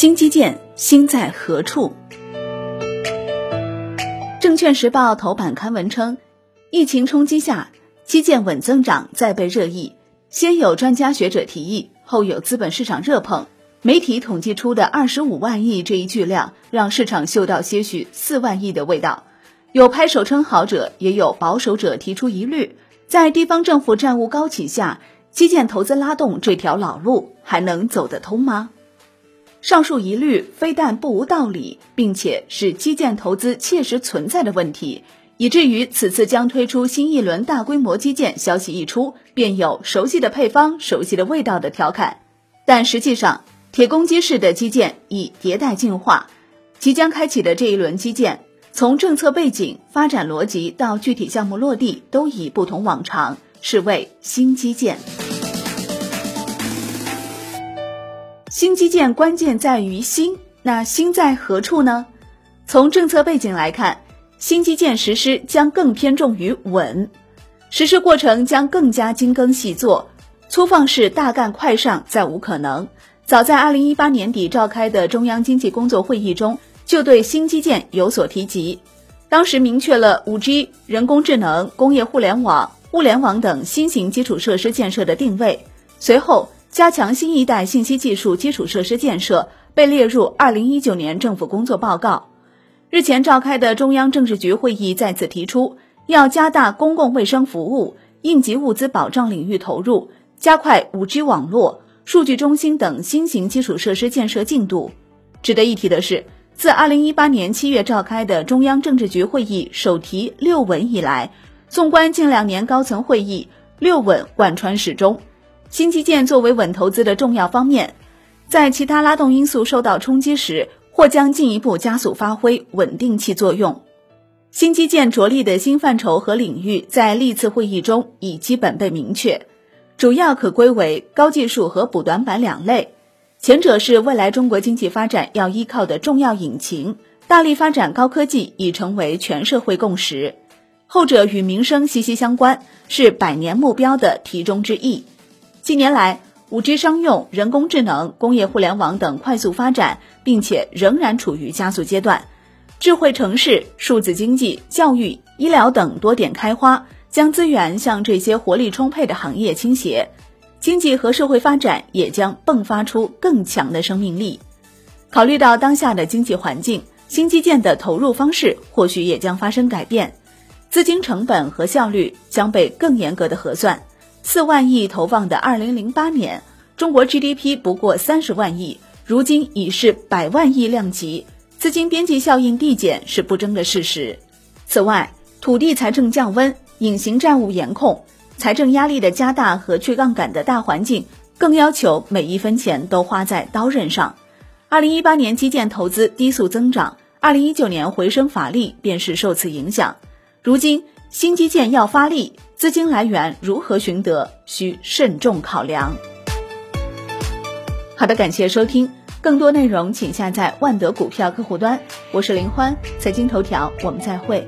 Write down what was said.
新基建心在何处？证券时报头版刊文称，疫情冲击下，基建稳增长再被热议。先有专家学者提议，后有资本市场热捧。媒体统计出的二十五万亿这一巨量，让市场嗅到些许四万亿的味道。有拍手称好者，也有保守者提出疑虑。在地方政府债务高企下，基建投资拉动这条老路还能走得通吗？上述疑虑非但不无道理，并且是基建投资切实存在的问题，以至于此次将推出新一轮大规模基建消息一出，便有熟悉的配方、熟悉的味道的调侃。但实际上，铁公鸡式的基建已迭代进化，即将开启的这一轮基建，从政策背景、发展逻辑到具体项目落地，都已不同往常，是为新基建。新基建关键在于新，那新在何处呢？从政策背景来看，新基建实施将更偏重于稳，实施过程将更加精耕细作，粗放式大干快上再无可能。早在二零一八年底召开的中央经济工作会议中，就对新基建有所提及，当时明确了五 G、人工智能、工业互联网、物联网等新型基础设施建设的定位，随后。加强新一代信息技术基础设施建设被列入二零一九年政府工作报告。日前召开的中央政治局会议再次提出，要加大公共卫生服务、应急物资保障领域投入，加快五 G 网络、数据中心等新型基础设施建设进度。值得一提的是，自二零一八年七月召开的中央政治局会议首提“六稳”以来，纵观近两年高层会议，“六稳”贯穿始终。新基建作为稳投资的重要方面，在其他拉动因素受到冲击时，或将进一步加速发挥稳定器作用。新基建着力的新范畴和领域，在历次会议中已基本被明确，主要可归为高技术和补短板两类。前者是未来中国经济发展要依靠的重要引擎，大力发展高科技已成为全社会共识；后者与民生息息相关，是百年目标的题中之意。近年来，五 G 商用、人工智能、工业互联网等快速发展，并且仍然处于加速阶段。智慧城市、数字经济、教育、医疗等多点开花，将资源向这些活力充沛的行业倾斜，经济和社会发展也将迸发出更强的生命力。考虑到当下的经济环境，新基建的投入方式或许也将发生改变，资金成本和效率将被更严格的核算。四万亿投放的二零零八年，中国 GDP 不过三十万亿，如今已是百万亿量级，资金边际效应递减是不争的事实。此外，土地财政降温、隐形债务严控、财政压力的加大和去杠杆的大环境，更要求每一分钱都花在刀刃上。二零一八年基建投资低速增长，二零一九年回升乏力，便是受此影响。如今新基建要发力。资金来源如何寻得，需慎重考量。好的，感谢收听，更多内容请下载万德股票客户端。我是林欢，财经头条，我们再会。